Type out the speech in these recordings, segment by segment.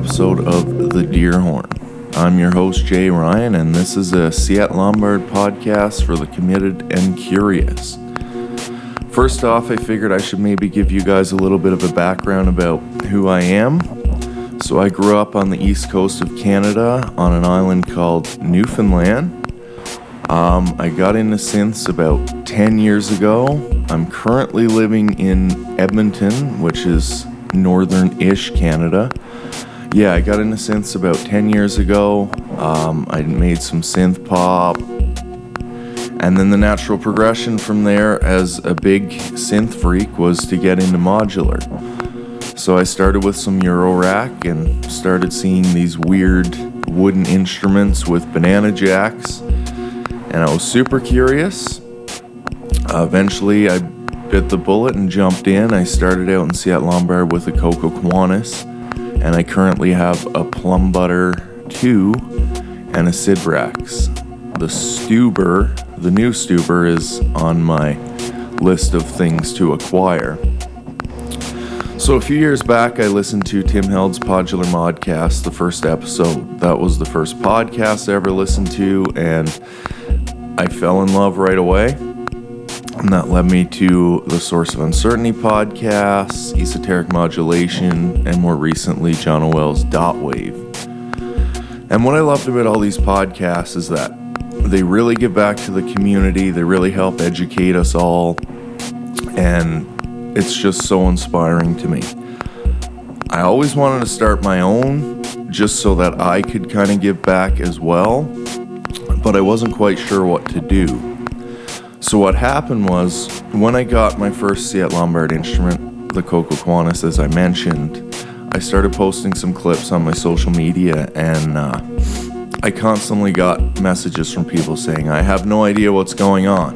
episode of The Deerhorn. I'm your host, Jay Ryan, and this is a Ciat-Lonbarde podcast for the committed and curious. First off, I figured I should maybe give you guys a little bit of a background about who I am. So, I grew up on the east coast of Canada on an island called Newfoundland. Um, I got into synths about 10 years ago. I'm currently living in Edmonton, which is northern ish Canada. Yeah, I got into synths about 10 years ago. Um, I made some synth pop. And then the natural progression from there as a big synth freak was to get into modular. So I started with some Eurorack and started seeing these weird wooden instruments with banana jacks. And I was super curious. Uh, eventually, I bit the bullet and jumped in. I started out in Ciat-Lonbarde with a Cocoquantus, and I currently have a Plumbutter 2 and a Sidrax. The Stuber, the new Stuber, is on my list of things to acquire. So a few years back, I listened to Tim Held's Podular Modcast, the first episode. That was the first podcast I ever listened to, and I fell in love right away. And that led me to the Source of Uncertainty podcast, Esoteric Modulation, and more recently, John O'Well's Dot Wave. And what I loved about all these podcasts is that they really give back to the community, they really help educate us all, and it's just so inspiring to me. I always wanted to start my own just so that I could kind of give back as well, but I wasn't quite sure what to do. So what happened was when I got my first Ciat-Lonbarde instrument, the Cocoquantus, as I mentioned, I started posting some clips on my social media, and uh, I constantly got messages from people saying, "I have no idea what's going on.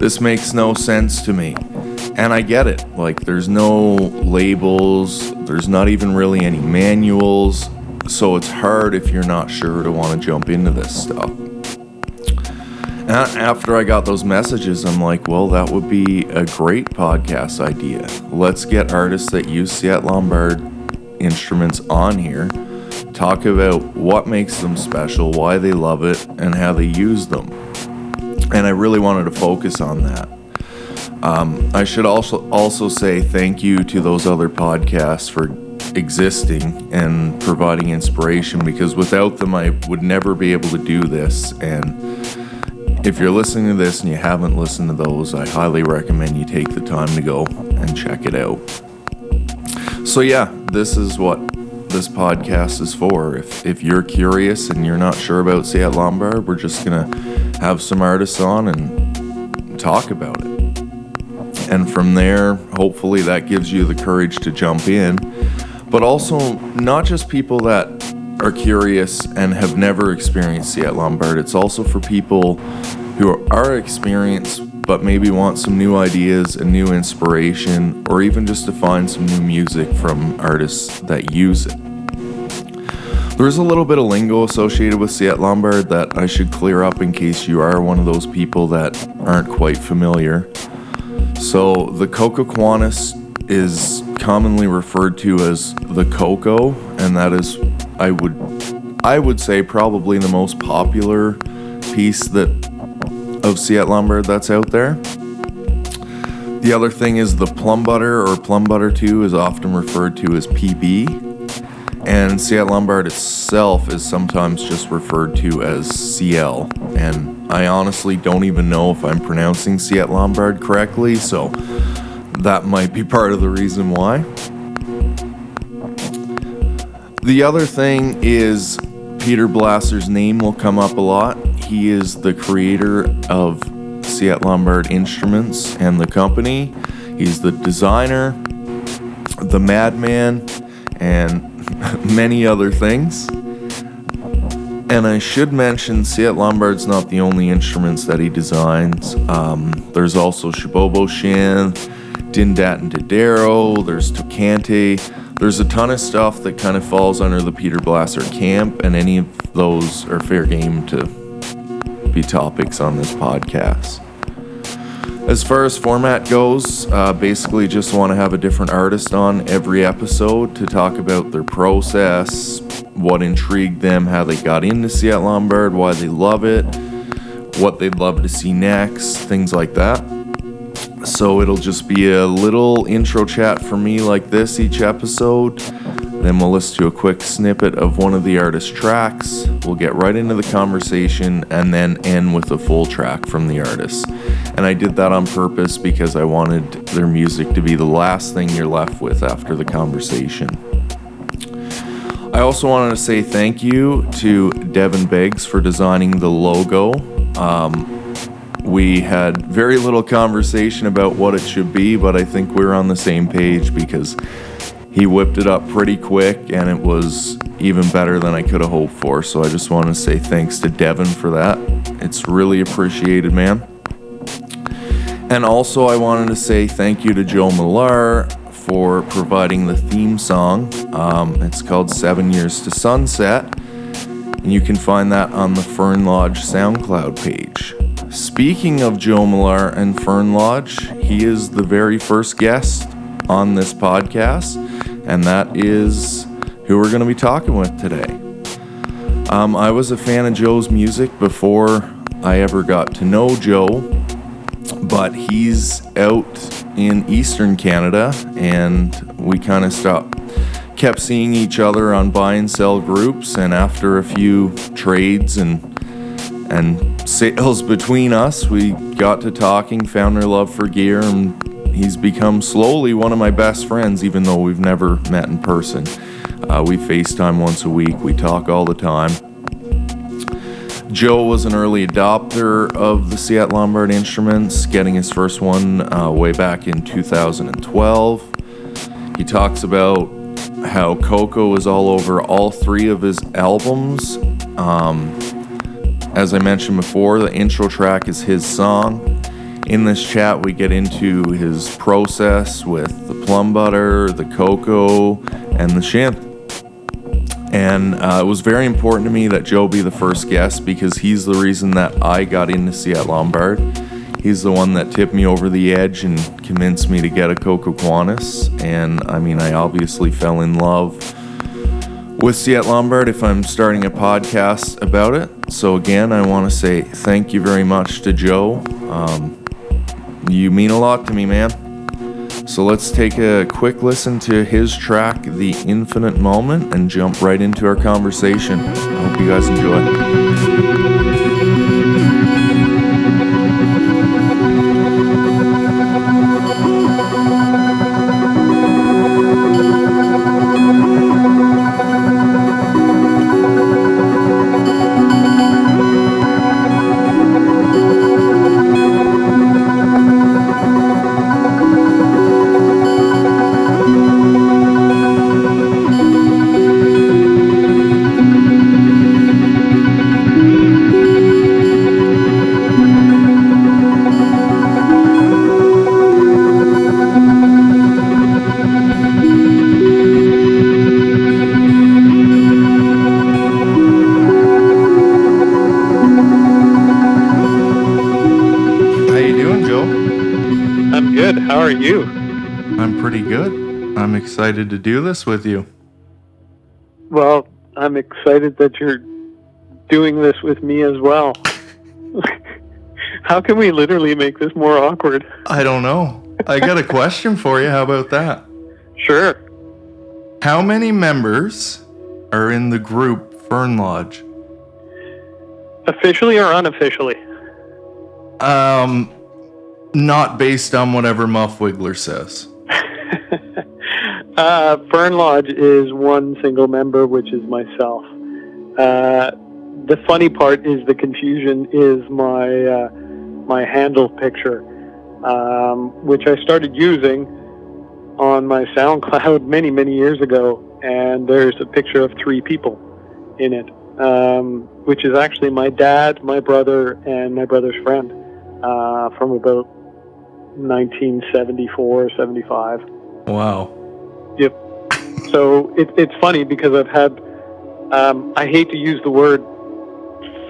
This makes no sense to me." And I get it. Like, there's no labels, there's not even really any manuals, so it's hard if you're not sure to want to jump into this stuff after I got those messages, I'm like, well, that would be a great podcast idea. Let's get artists that use Ciat-Lonbarde instruments on here, talk about what makes them special, why they love it, and how they use them. And I really wanted to focus on that. Um, I should also also say thank you to those other podcasts for existing and providing inspiration because without them I would never be able to do this and if you're listening to this and you haven't listened to those, I highly recommend you take the time to go and check it out. So, yeah, this is what this podcast is for. If, if you're curious and you're not sure about Ciat-Lonbarde, we're just going to have some artists on and talk about it. And from there, hopefully, that gives you the courage to jump in. But also, not just people that are curious and have never experienced Ciat-Lonbarde. It's also for people who are experienced but maybe want some new ideas and new inspiration, or even just to find some new music from artists that use it. There's a little bit of lingo associated with Ciat-Lonbarde that I should clear up in case you are one of those people that aren't quite familiar. So, the Cocoquantus is commonly referred to as the Coco, and that is I would I would say probably the most popular piece that of Ciat-Lonbarde that's out there. The other thing is the Plumbutter or Plumbutter 2 is often referred to as PB. And Ciat-Lonbarde itself is sometimes just referred to as CL. And I honestly don't even know if I'm pronouncing Ciat-Lonbarde correctly, so that might be part of the reason why. The other thing is Peter Blasser's name will come up a lot. He is the creator of Ciat-Lonbarde Instruments and the company. He's the designer, the madman, and many other things. And I should mention, Ciat-Lonbarde's not the only instruments that he designs. Um, there's also Shbobo Shnth, Dindat and Didero, there's Tocante, there's a ton of stuff that kind of falls under the Peter Blasser camp, and any of those are fair game to be topics on this podcast. As far as format goes, uh, basically just want to have a different artist on every episode to talk about their process, what intrigued them, how they got into Ciat-Lonbarde, why they love it, what they'd love to see next, things like that. So it'll just be a little intro chat for me like this each episode. Then we'll listen to a quick snippet of one of the artist's tracks. We'll get right into the conversation and then end with a full track from the artist. And I did that on purpose because I wanted their music to be the last thing you're left with after the conversation. I also wanted to say thank you to Devin Beggs for designing the logo. Um, we had very little conversation about what it should be, but I think we are on the same page because he whipped it up pretty quick and it was even better than I could have hoped for. So I just want to say thanks to Devin for that. It's really appreciated, man. And also, I wanted to say thank you to Joe Millar for providing the theme song. Um, it's called Seven Years to Sunset. And you can find that on the Fernlodge SoundCloud page. Speaking of Joe Millar and Fernlodge, he is the very first guest on this podcast, and that is who we're going to be talking with today. Um, I was a fan of Joe's music before I ever got to know Joe, but he's out in Eastern Canada, and we kind of stopped, kept seeing each other on buy and sell groups, and after a few trades and and sales between us, we got to talking, found our love for gear, and he's become slowly one of my best friends, even though we've never met in person. Uh, we FaceTime once a week, we talk all the time. Joe was an early adopter of the Ciat-Lonbarde instruments, getting his first one uh, way back in 2012. He talks about how Coco is all over all three of his albums. Um, as I mentioned before, the intro track is his song. In this chat, we get into his process with the Plumbutter, the cocoa, and the Shnth. And uh, it was very important to me that Joe be the first guest because he's the reason that I got into Ciat-Lonbarde. He's the one that tipped me over the edge and convinced me to get a Cocoquantus. And I mean, I obviously fell in love with Ciat-Lonbarde if I'm starting a podcast about it. So, again, I want to say thank you very much to Joe. Um, you mean a lot to me, man. So, let's take a quick listen to his track, The Infinite Moment, and jump right into our conversation. I hope you guys enjoy. Excited to do this with you. Well, I'm excited that you're doing this with me as well. How can we literally make this more awkward? I don't know. I got a question for you. How about that? Sure. How many members are in the group Fernlodge? Officially or unofficially? Um, not based on whatever Muffwiggler says. Uh, Fernlodge is one single member, which is myself. Uh, the funny part is the confusion is my uh, my handle picture, um, which I started using on my SoundCloud many many years ago, and there's a picture of three people in it, um, which is actually my dad, my brother, and my brother's friend uh, from about 1974 75. Wow. Yep. So it, it's funny because I've had, um, I hate to use the word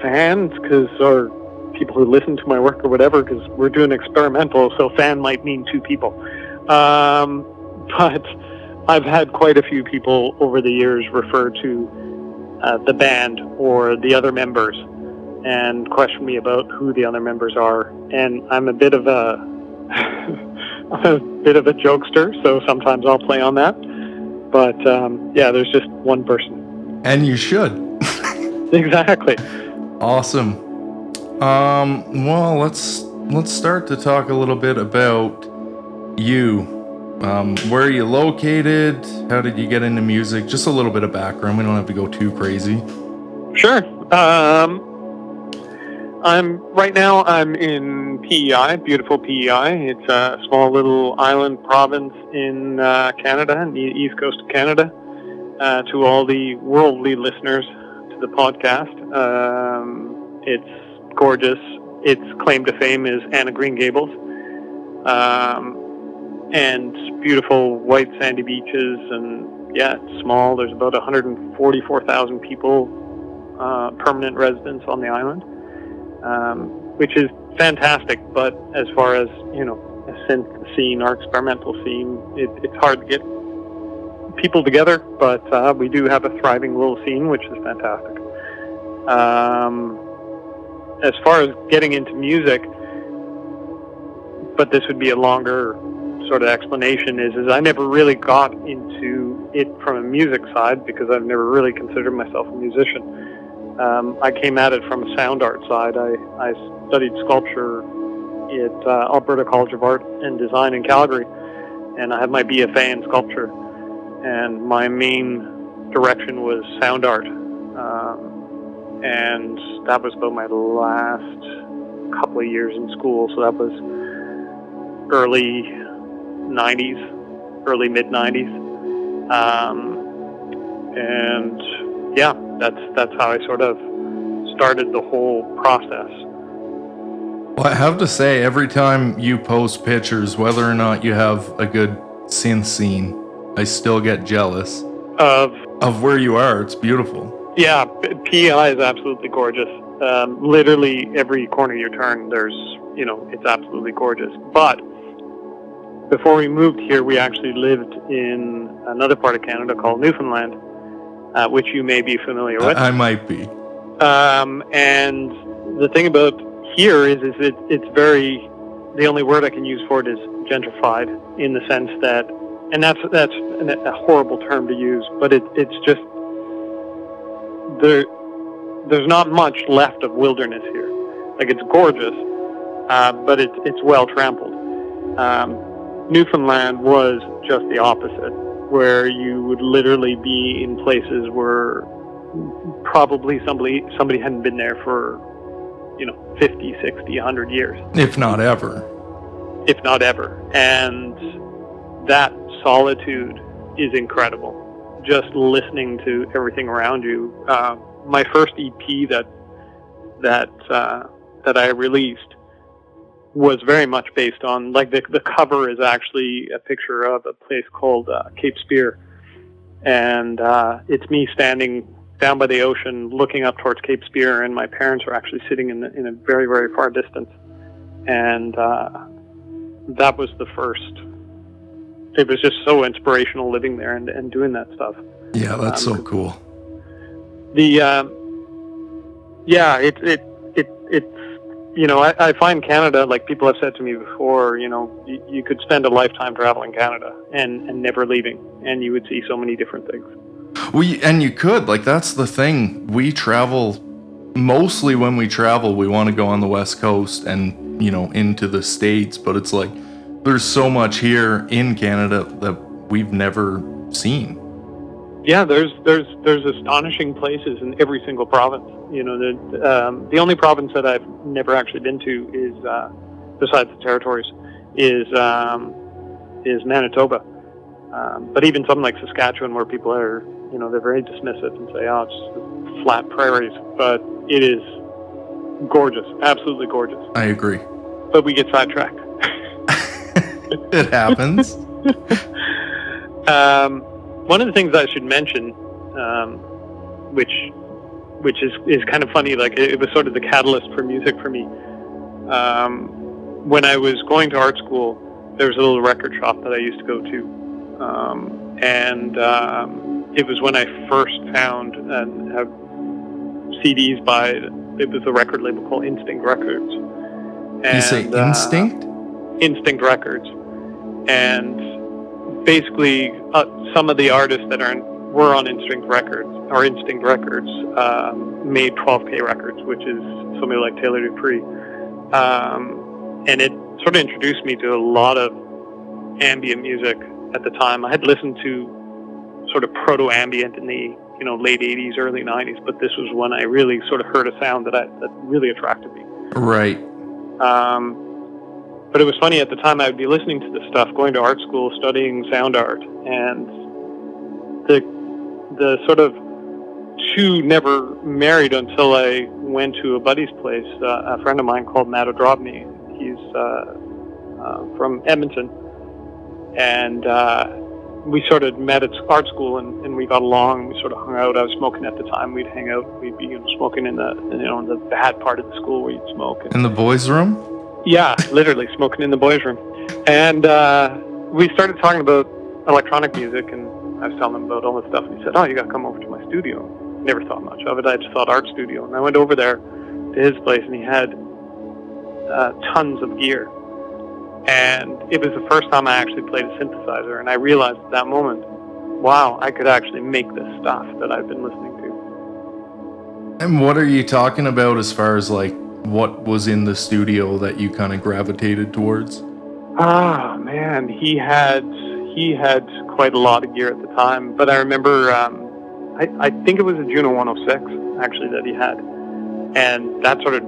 fans because, or people who listen to my work or whatever, because we're doing experimental, so fan might mean two people. Um, but I've had quite a few people over the years refer to uh, the band or the other members and question me about who the other members are. And I'm a bit of a a bit of a jokester, so sometimes I'll play on that. But um, yeah, there's just one person. And you should. exactly. Awesome. Um, well, let's let's start to talk a little bit about you. Um, where are you located? How did you get into music? Just a little bit of background. We don't have to go too crazy. Sure. Um, I'm right now. I'm in PEI, beautiful PEI. It's a small little island province in uh, Canada, in the east coast of Canada. Uh, to all the worldly listeners to the podcast, um, it's gorgeous. Its claim to fame is Anne of Green Gables, um, and beautiful white sandy beaches. And yeah, it's small. There's about 144,000 people, uh, permanent residents on the island um, which is fantastic. But as far as you know, a synth scene or experimental scene, it, it's hard to get people together. But uh, we do have a thriving little scene, which is fantastic. Um, as far as getting into music, but this would be a longer sort of explanation is is I never really got into it from a music side because I've never really considered myself a musician. Um, I came at it from a sound art side. I, I studied sculpture at uh, Alberta College of Art and Design in Calgary, and I have my BFA in sculpture. And my main direction was sound art, um, and that was about my last couple of years in school. So that was early '90s, early mid '90s, um, and yeah, that's that's how I sort of started the whole process. Well, I have to say, every time you post pictures, whether or not you have a good synth scene, I still get jealous of of where you are. It's beautiful. Yeah, PEI is absolutely gorgeous. Um, literally every corner you turn, there's you know, it's absolutely gorgeous. But before we moved here, we actually lived in another part of Canada called Newfoundland uh, which you may be familiar with. I, I might be. Um, and the thing about here is, is it, it's very, the only word I can use for it is gentrified in the sense that, and that's, that's a horrible term to use, but it, it's just, there, there's not much left of wilderness here. Like it's gorgeous, uh, but it's, it's well trampled. Um, Newfoundland was just the opposite where you would literally be in places where probably somebody somebody hadn't been there for you know 50 60 100 years. If not ever. If not ever. And that solitude is incredible. Just listening to everything around you. Uh, my first ep that that uh, that i released was very much based on like the the cover is actually a picture of a place called uh, Cape Spear, and uh, it's me standing down by the ocean looking up towards Cape Spear, and my parents are actually sitting in the, in a very very far distance, and uh, that was the first. It was just so inspirational living there and, and doing that stuff. Yeah, that's um, so cool. The um, yeah, it it it's you know, I, I, find Canada, like people have said to me before, you know, you, you could spend a lifetime traveling Canada and, and never leaving, and you would see so many different things. We and you could like that's the thing. We travel mostly when we travel, we want to go on the west coast and you know into the states, but it's like there's so much here in Canada that we've never seen. Yeah, there's there's there's astonishing places in every single province. You know, the um, the only province that I've never actually been to is uh, besides the territories is um, is Manitoba. Um, but even something like Saskatchewan, where people are, you know, they're very dismissive and say, "Oh, it's just flat prairies," but it is gorgeous, absolutely gorgeous. I agree. But we get sidetracked. it happens. um, one of the things I should mention, um, which which is is kind of funny. Like it, it was sort of the catalyst for music for me. Um, when I was going to art school, there was a little record shop that I used to go to, um, and um, it was when I first found and have CDs by it was a record label called Instinct Records. And, you say uh, Instinct? Uh, Instinct Records, and basically uh, some of the artists that are were on Instinct Records or Instinct Records um, made 12K Records, which is somebody like Taylor Deupree, um, and it sort of introduced me to a lot of ambient music at the time. I had listened to sort of proto ambient in the you know late 80s, early 90s, but this was when I really sort of heard a sound that I, that really attracted me. Right. Um, but it was funny at the time I would be listening to this stuff, going to art school, studying sound art, and the the sort of two never married until I went to a buddy's place. Uh, a friend of mine called Matt O'Drobny. He's uh, uh, from Edmonton, and uh, we sort of met at art school and, and we got along. We sort of hung out. I was smoking at the time. We'd hang out. We'd be you know, smoking in the you know in the bad part of the school where you'd smoke. in the boys' room. Yeah, literally smoking in the boys' room, and uh, we started talking about electronic music, and I was telling him about all this stuff, and he said, "Oh, you got to come over to my studio." Never thought much of it. I just thought art studio, and I went over there to his place, and he had uh, tons of gear and it was the first time I actually played a synthesizer, and I realized at that moment, wow, I could actually make this stuff that I've been listening to. And what are you talking about as far as like what was in the studio that you kind of gravitated towards? Ah, man, he had he had quite a lot of gear at the time, but I remember um, I, I think it was a Juno 106 actually that he had, and that sort of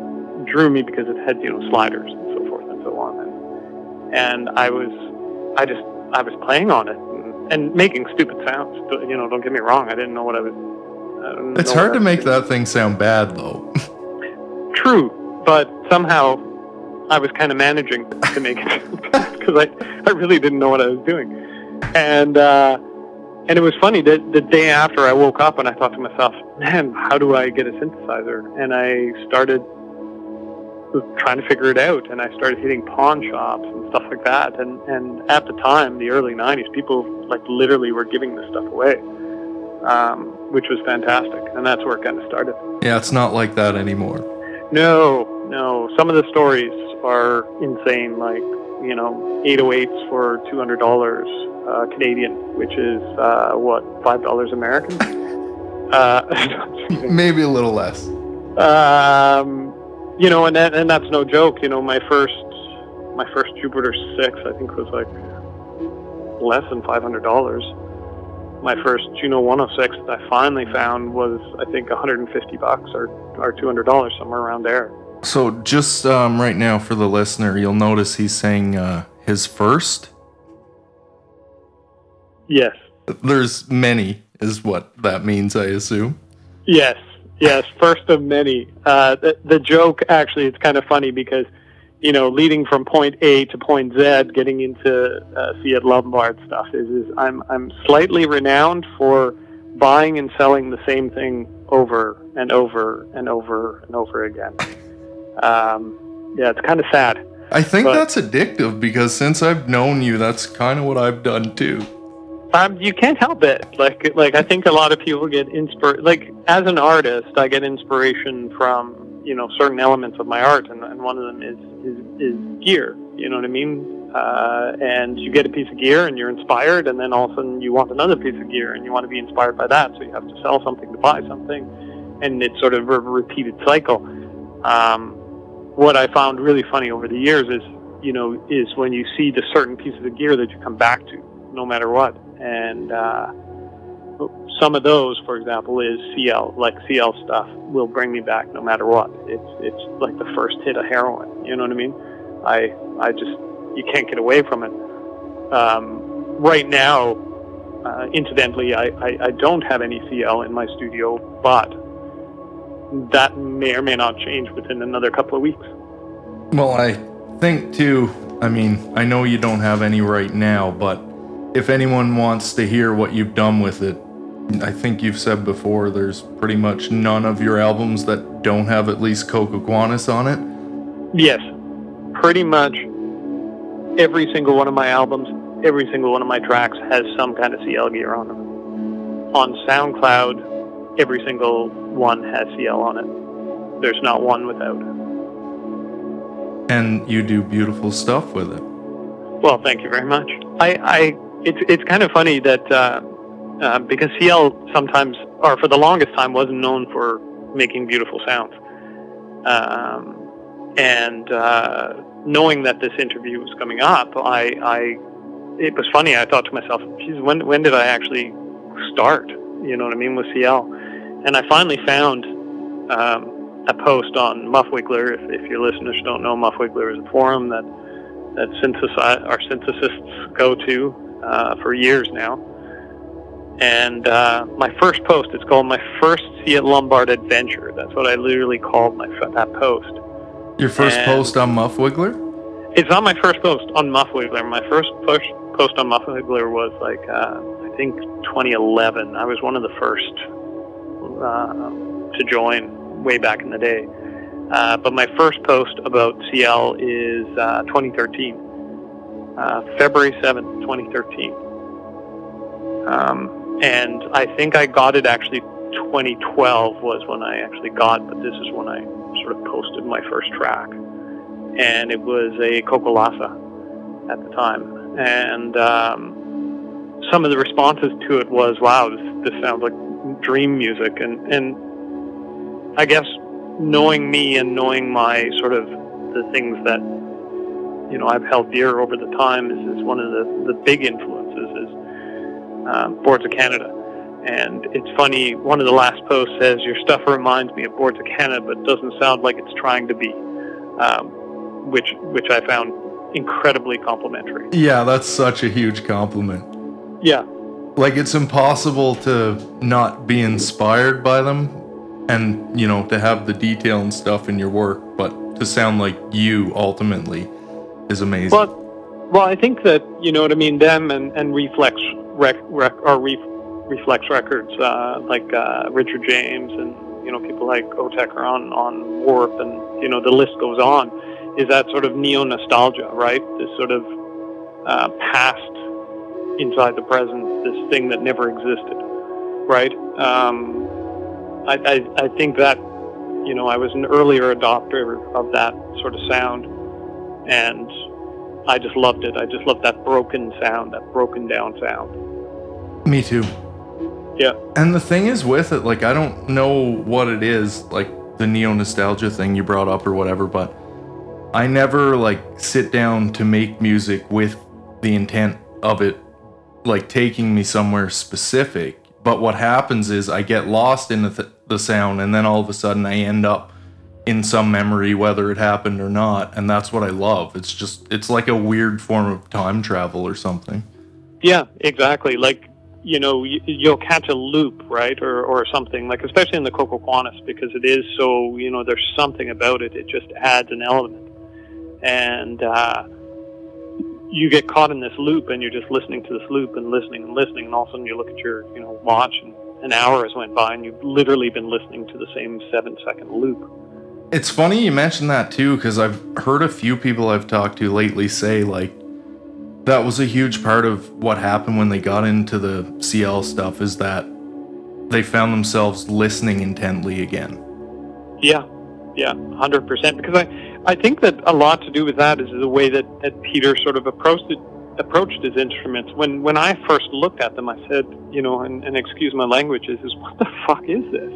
drew me because it had you know sliders and so forth and so on. And, and I was, I just, I was playing on it and, and making stupid sounds. You know, don't get me wrong, I didn't know what I was. it's hard to make that thing sound bad, though. True, but somehow I was kind of managing to make it because I, I really didn't know what I was doing, and uh, and it was funny that the day after I woke up and I thought to myself, man, how do I get a synthesizer? And I started trying to figure it out, and I started hitting pawn shops and stuff like that. And and at the time, the early '90s, people like literally were giving this stuff away, um, which was fantastic, and that's where it kind of started. Yeah, it's not like that anymore. No, no. Some of the stories are insane, like you know, 808s for $200 uh, Canadian, which is uh, what five dollars American. Uh, Maybe a little less. Um, you know, and that, and that's no joke. You know, my first my first Jupiter six, I think, was like less than five hundred dollars. My first Juno 106 that I finally found was, I think, 150 bucks or or 200 dollars, somewhere around there. So, just um, right now for the listener, you'll notice he's saying uh, his first. Yes. There's many, is what that means, I assume. Yes, yes, first of many. Uh, the, the joke actually, it's kind of funny because, you know, leading from point A to point Z, getting into uh, Ciat-Lonbarde stuff is, is I'm I'm slightly renowned for buying and selling the same thing over and over and over and over again. Um, yeah, it's kind of sad. I think but, that's addictive because since I've known you, that's kind of what I've done too. Um, you can't help it. Like, like I think a lot of people get inspired. Like, as an artist, I get inspiration from you know certain elements of my art, and, and one of them is, is is gear. You know what I mean? Uh, and you get a piece of gear, and you're inspired, and then all of a sudden you want another piece of gear, and you want to be inspired by that. So you have to sell something to buy something, and it's sort of a repeated cycle. Um, what I found really funny over the years is, you know, is when you see the certain pieces of gear that you come back to, no matter what and uh, some of those, for example, is CL. Like CL stuff will bring me back no matter what. It's it's like the first hit of heroin. You know what I mean? I I just you can't get away from it. Um, right now, uh, incidentally, I, I, I don't have any CL in my studio, but that may or may not change within another couple of weeks. Well, I think too. I mean, I know you don't have any right now, but if anyone wants to hear what you've done with it, I think you've said before, there's pretty much none of your albums that don't have at least Cocoquantus on it. Yes, pretty much every single one of my albums, every single one of my tracks has some kind of CL gear on them. On SoundCloud, every single one has CL on it. There's not one without. And you do beautiful stuff with it. Well, thank you very much. I, I it's it's kind of funny that uh, uh, because CL sometimes, or for the longest time, wasn't known for making beautiful sounds. Um, and uh, knowing that this interview was coming up, I, I it was funny. I thought to myself, "Geez, when when did I actually start?" You know what I mean with CL. And I finally found um, a post on Muffwiggler. If, if your listeners don't know, Muffwiggler is a forum that that our synthesists go to uh, for years now. And uh, my first post, it's called my first Ciat-Lonbarde adventure. That's what I literally called my that post. Your first And- post on Muffwiggler? It's not my first post on Muffwiggler. My first post post on Muffwiggler was like uh, I think 2011. I was one of the first uh, to join way back in the day. Uh, but my first post about CL is uh, 2013, uh, February 7th, 2013. Um, and I think I got it actually 2012 was when I actually got, but this is when I sort of posted my first track and it was a Cocolase at the time. And um, some of the responses to it was, "Wow, this, this sounds like dream music." And and I guess knowing me and knowing my sort of the things that you know I've held dear over the time is, is one of the the big influences is um, Boards of Canada. And it's funny, one of the last posts says, Your stuff reminds me of Boards of Canada, but doesn't sound like it's trying to be. Um, which which I found incredibly complimentary. Yeah, that's such a huge compliment. Yeah, Like it's impossible to not be inspired by them and, you know, to have the detail and stuff in your work, but to sound like you ultimately is amazing. but well, I think that you know what I mean. Them and and Rephlex rec, rec or Ref, Rephlex Records, uh, like uh, Richard James and you know people like Autechre are on on Warp, and you know the list goes on. Is that sort of neo nostalgia, right? This sort of uh, past inside the present, this thing that never existed, right? Um, I, I I think that you know I was an earlier adopter of that sort of sound, and I just loved it. I just loved that broken sound, that broken down sound. Me too. Yeah. And the thing is with it, like I don't know what it is, like the neo nostalgia thing you brought up or whatever, but I never like sit down to make music with the intent of it like taking me somewhere specific. But what happens is I get lost in the, th- the sound and then all of a sudden I end up in some memory whether it happened or not and that's what I love. It's just it's like a weird form of time travel or something. Yeah, exactly. Like, you know, you, you'll catch a loop, right? Or, or something, like, especially in the Cocoquantus, because it is so, you know, there's something about it. It just adds an element. And, uh, you get caught in this loop and you're just listening to this loop and listening and listening and all of a sudden you look at your, you know, watch and an hour has went by and you've literally been listening to the same seven second loop. It's funny you mentioned that too, because I've heard a few people I've talked to lately say like that was a huge part of what happened when they got into the CL stuff is that they found themselves listening intently again. Yeah, yeah, hundred percent. Because I, I think that a lot to do with that is the way that, that Peter sort of approached it, approached his instruments. When when I first looked at them, I said, you know, and, and excuse my language, is, is what the fuck is this?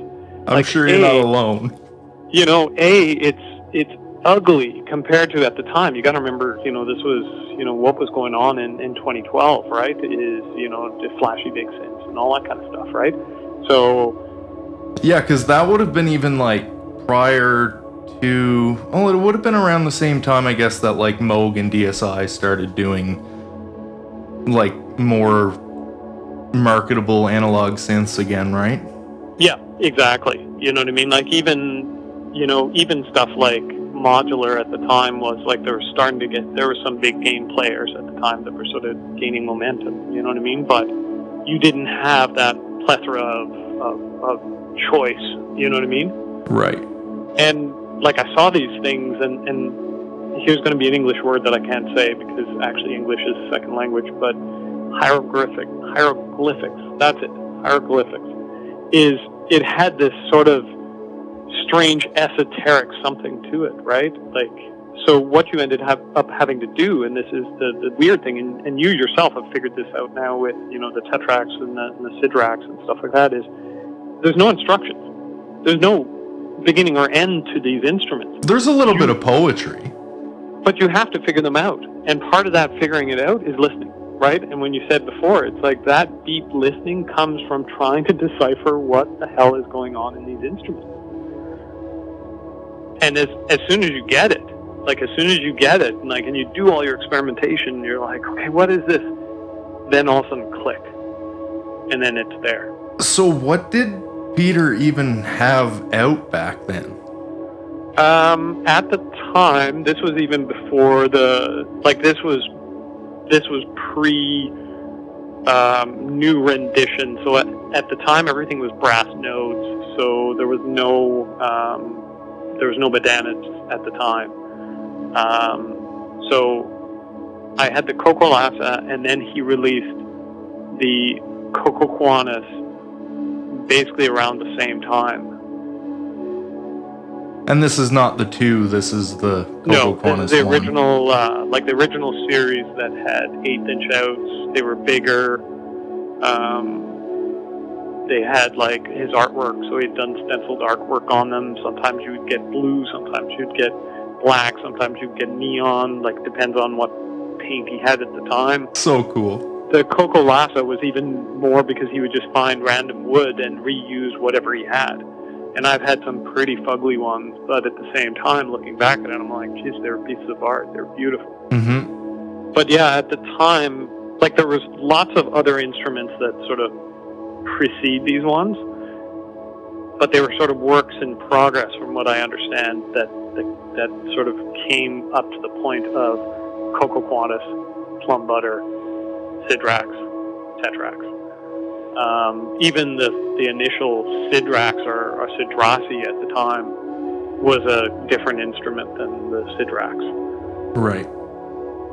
I'm Like, sure you're not alone. You know, a it's it's ugly compared to at the time. You got to remember, you know, this was you know what was going on in in 2012, right? Is you know the flashy big synths and all that kind of stuff, right? So Yeah, because that would have been even like prior to. Oh, it would have been around the same time, I guess, that like Moog and DSI started doing like more marketable analog synths again, right? Yeah, exactly. You know what I mean? Like even, you know, even stuff like modular at the time was like they were starting to get. There were some big game players at the time that were sort of gaining momentum. You know what I mean? But you didn't have that plethora of, of, of choice. You know what I mean? Right. And like I saw these things, and and here's going to be an English word that I can't say because actually English is a second language, but hieroglyphic hieroglyphics. That's it. Hieroglyphics is it had this sort of strange esoteric something to it, right? Like so what you ended have, up having to do, and this is the, the weird thing, and, and you yourself have figured this out now with you know the tetrax and the, and the sidrax and stuff like that, is there's no instructions. There's no beginning or end to these instruments. There's a little you, bit of poetry. But you have to figure them out. And part of that figuring it out is listening, right? And when you said before, it's like that deep listening comes from trying to decipher what the hell is going on in these instruments. And as, as soon as you get it, like as soon as you get it, and like and you do all your experimentation, you're like, okay, what is this? Then all of a sudden, click, and then it's there. So what did Peter even have out back then? Um, at the time, this was even before the like this was this was pre um, new rendition. So at, at the time, everything was brass nodes. So there was no um, there was no Medanits at the time. Um, so I had the Cocolase, and then he released the Coco Cocoquantus basically around the same time. And this is not the two. This is the Coco no, the original, uh, like the original series that had eighth inch outs. They were bigger. Um, they had like his artwork, so he'd done stenciled artwork on them. Sometimes you would get blue, sometimes you'd get black. Sometimes you would get neon. Like depends on what paint he had at the time. So cool. The Cocolase was even more because he would just find random wood and reuse whatever he had. And I've had some pretty fugly ones, but at the same time, looking back at it, I'm like, geez, they're pieces of art. They're beautiful. Mm-hmm. But yeah, at the time, like there was lots of other instruments that sort of precede these ones, but they were sort of works in progress, from what I understand. That that, that sort of came up to the point of Cocoquantus, Plumbutter, sidrax, tetrax. Um, even the, the initial sidrax or, or sidrasi at the time was a different instrument than the sidrax. Right.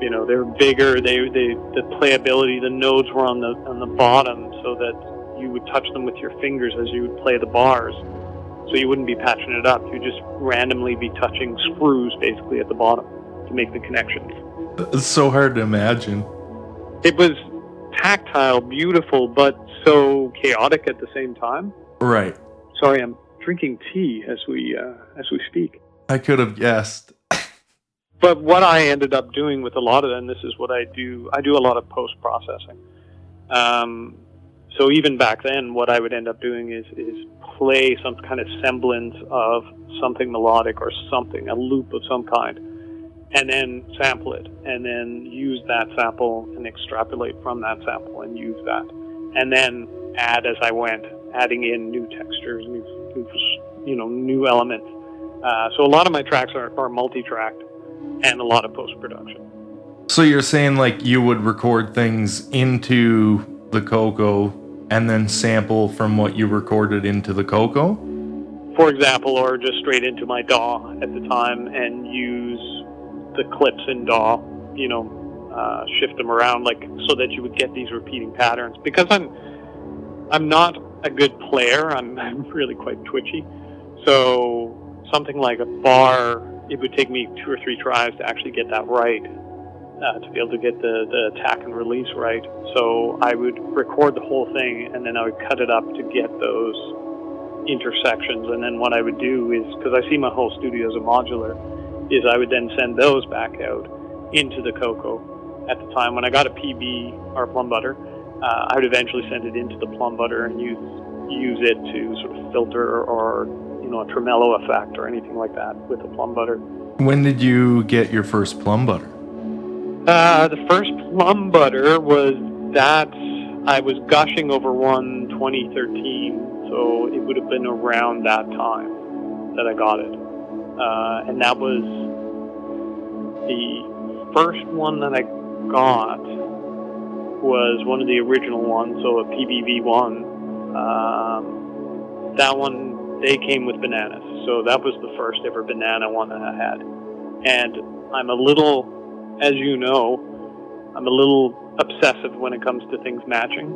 You know, they were bigger. They, they the playability, the nodes were on the on the bottom, so that you would touch them with your fingers as you would play the bars so you wouldn't be patching it up. You'd just randomly be touching screws basically at the bottom to make the connections. It's so hard to imagine. It was tactile, beautiful, but so chaotic at the same time. Right. Sorry, I'm drinking tea as we uh, as we speak. I could have guessed. but what I ended up doing with a lot of them, this is what I do. I do a lot of post processing. Um, so even back then, what I would end up doing is is play some kind of semblance of something melodic or something, a loop of some kind, and then sample it, and then use that sample and extrapolate from that sample and use that, and then add as I went, adding in new textures, new, new you know, new elements. Uh, so a lot of my tracks are, are multi-tracked and a lot of post-production. So you're saying like you would record things into the Coco and then sample from what you recorded into the Coco? For example, or just straight into my DAW at the time and use the clips in DAW, you know, uh, shift them around like so that you would get these repeating patterns. Because I'm I'm not a good player. I'm, I'm really quite twitchy. So something like a bar, it would take me two or three tries to actually get that right uh, to be able to get the, the attack and release right. So I would record the whole thing and then I would cut it up to get those intersections. And then what I would do is, because I see my whole studio as a modular, is I would then send those back out into the Coco. At the time when I got a PB or Plumbutter, uh, I would eventually send it into the Plumbutter and use use it to sort of filter or you know a tremolo effect or anything like that with the Plumbutter. When did you get your first Plumbutter? Uh, the first Plumbutter was that I was gushing over one 2013, so it would have been around that time that I got it. Uh, and that was the first one that I got was one of the original ones, so a PBV1 Um, that one, they came with bananas. So that was the first ever banana one that I had. And I'm a little, as you know, I'm a little obsessive when it comes to things matching.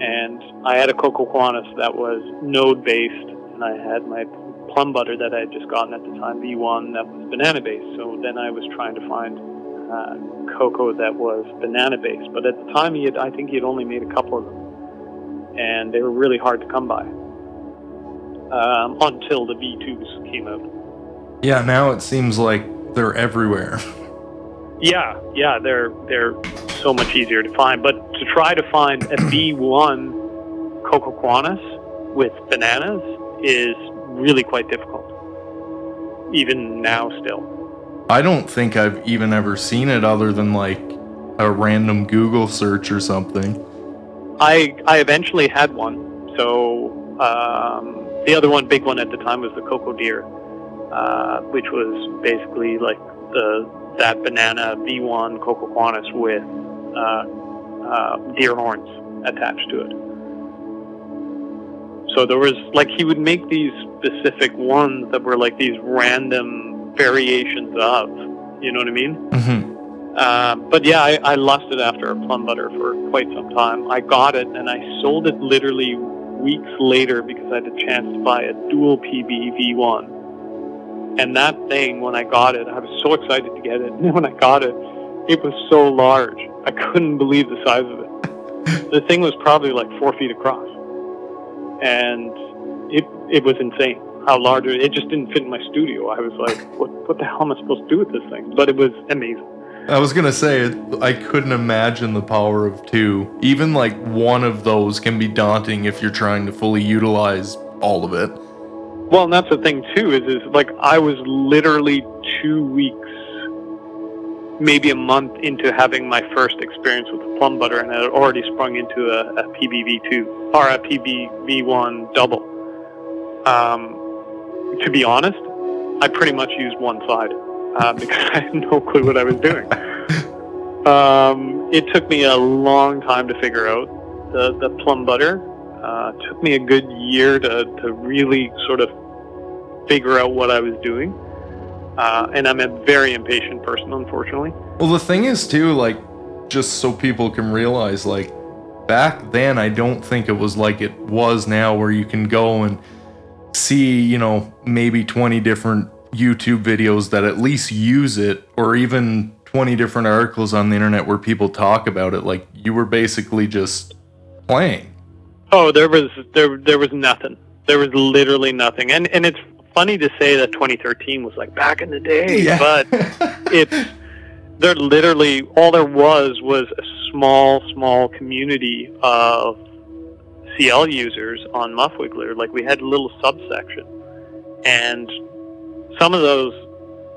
And I had a Coco Cocoquantus that was node based, and I had my Plumbutter that I had just gotten at the time, V1, that was banana based. So then I was trying to find uh, cocoa that was banana based. But at the time, he had, I think he had only made a couple of them, and they were really hard to come by um, until the V2s came out. Yeah, now it seems like they're everywhere. Yeah, yeah, they're they're so much easier to find. But to try to find a B1 Cocoquantus with bananas is really quite difficult, even now still. I don't think I've even ever seen it other than like a random Google search or something. I I eventually had one. So um, the other one, big one at the time, was the Coco Deer, uh, which was basically like the that banana V1 Cocoquantus with uh, uh, deer horns attached to it. So there was like he would make these specific ones that were like these random variations of, you know what I mean? Mm-hmm. Uh, but yeah, I, I lusted after a Plumbutter for quite some time. I got it and I sold it literally weeks later because I had a chance to buy a dual PB V1 and that thing, when I got it, I was so excited to get it. And when I got it, it was so large. I couldn't believe the size of it. the thing was probably like four feet across. And it it was insane how large it It just didn't fit in my studio. I was like, what, what the hell am I supposed to do with this thing? But it was amazing. I was gonna say I couldn't imagine the power of two. Even like one of those can be daunting if you're trying to fully utilize all of it. Well, and that's the thing too is is like I was literally two weeks, maybe a month into having my first experience with the Plumbutter, and I had already sprung into a, a PBV2 or a PBV1 double. Um, to be honest, I pretty much used one side uh, because I had no clue what I was doing. um, it took me a long time to figure out the, the Plumbutter uh, took me a good year to, to really sort of figure out what I was doing. Uh, and I'm a very impatient person, unfortunately. Well, the thing is, too, like, just so people can realize, like, back then, I don't think it was like it was now, where you can go and see, you know, maybe 20 different YouTube videos that at least use it, or even 20 different articles on the internet where people talk about it. Like, you were basically just playing. Oh, there was there there was nothing. There was literally nothing. And and it's funny to say that 2013 was like back in the day, Yeah. but it's there literally all there was was a small small community of CL users on Muffwiggler. Like we had a little subsection, and some of those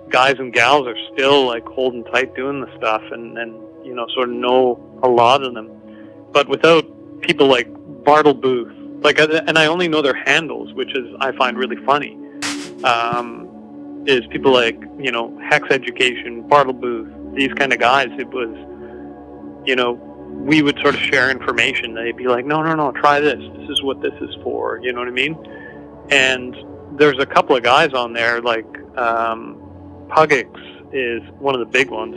guys and gals are still like holding tight doing the stuff, and and you know sort of know a lot of them. But without people like Bartle Booth, like, and I only know their handles, which is I find really funny. Um, is people like you know Hex Education, Bartle Booth, these kind of guys. It was, you know, we would sort of share information. They'd be like, no, no, no, try this. This is what this is for. You know what I mean? And there's a couple of guys on there, like um, Pugix is one of the big ones.